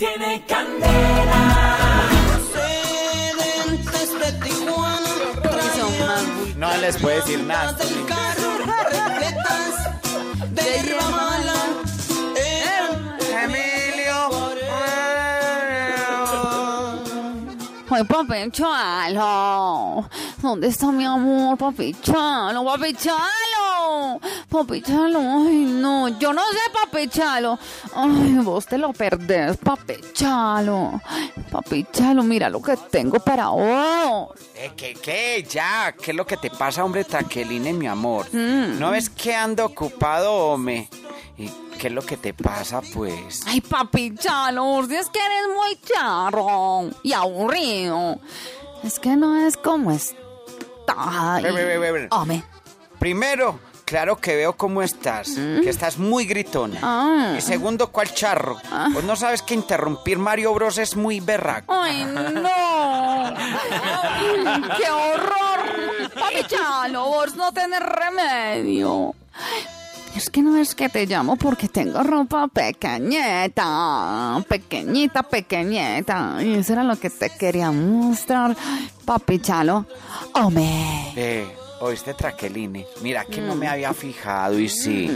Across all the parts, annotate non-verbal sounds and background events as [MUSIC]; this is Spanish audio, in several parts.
Tiene candela. No les puede decir nada. Ay, papi Chalo. ¿Dónde está mi amor, papi Chalo? Papi Chalo. Papi Chalo. Ay, no. Yo no sé, papi Chalo. Ay, vos te lo perdés, papi Chalo. Papi Chalo, mira lo que tengo para vos. Eh, ¿Qué, qué? Ya, ¿qué es lo que te pasa, hombre, Traqueline, mi amor? ¿No ves que ando ocupado, hombre? ¿Y qué es lo que te pasa, pues? Ay, papi Chalo, vos es que eres muy charro y aburrido. Es que no es como está. Hombre. Primero, claro que veo cómo estás, que estás muy gritona. Ah. Y segundo, ¿cuál charro? Vos no sabes que interrumpir Mario Bros es muy berraco. ¡Ay, no! [LAUGHS] ¡Qué horror! Papi Chalo, vos no tenés remedio. Es que no es que te llamo porque tengo ropa pequeñita, pequeñita, pequeñita. Y eso era lo que te quería mostrar, papi Chalo. ¡Hombre! Eh, oíste, Traqueline. Mira que no me había fijado y sí.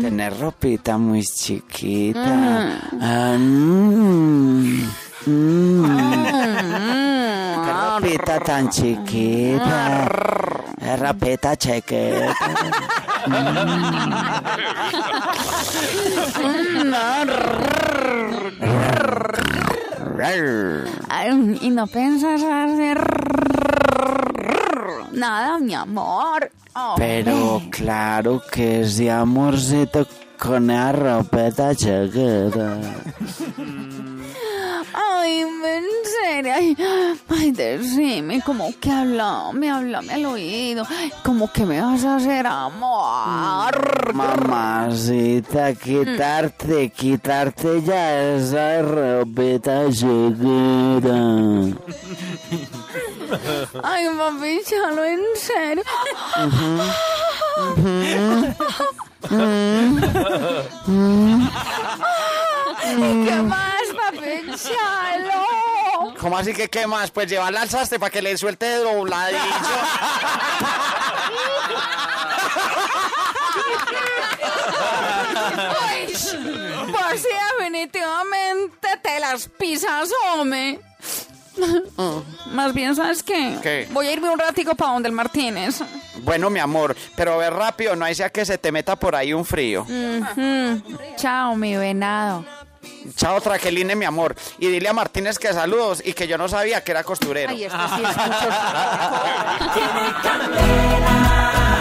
Tener ropita muy chiquita. Ah, mm, mm. Qué ropita tan chiquita. Qué ropita. Ay, y no pensas hacer nada, mi amor. Oh, Pero claro que sí, amorcito, con la ropita chiquita. [LAUGHS] Ay, en serio. Ay, ay, decime, como que habla, me háblame al oído. Como que me vas a hacer amor. Mamacita, quitarte, quitarte ya esa ropita chiquita. Ay, papi, chalo, en serio. Ay, ¿Qué más, papi, chalo? ¿Cómo así que qué más? Pues llevarla al sastre para que le suelte de dobladillo. Ay, pues sí, definitivamente te las pisas, hombre. Más bien, ¿sabes qué? ¿Qué? Voy a irme un ratico para donde el Martínez. Bueno, mi amor, pero ve rápido, no hay sea que se te meta por ahí un frío. Chao, mi venado. Chao, Traqueline, mi amor. Y dile a Martínez que saludos y que yo no sabía que era costurero. Ay, este sí es. [LAUGHS]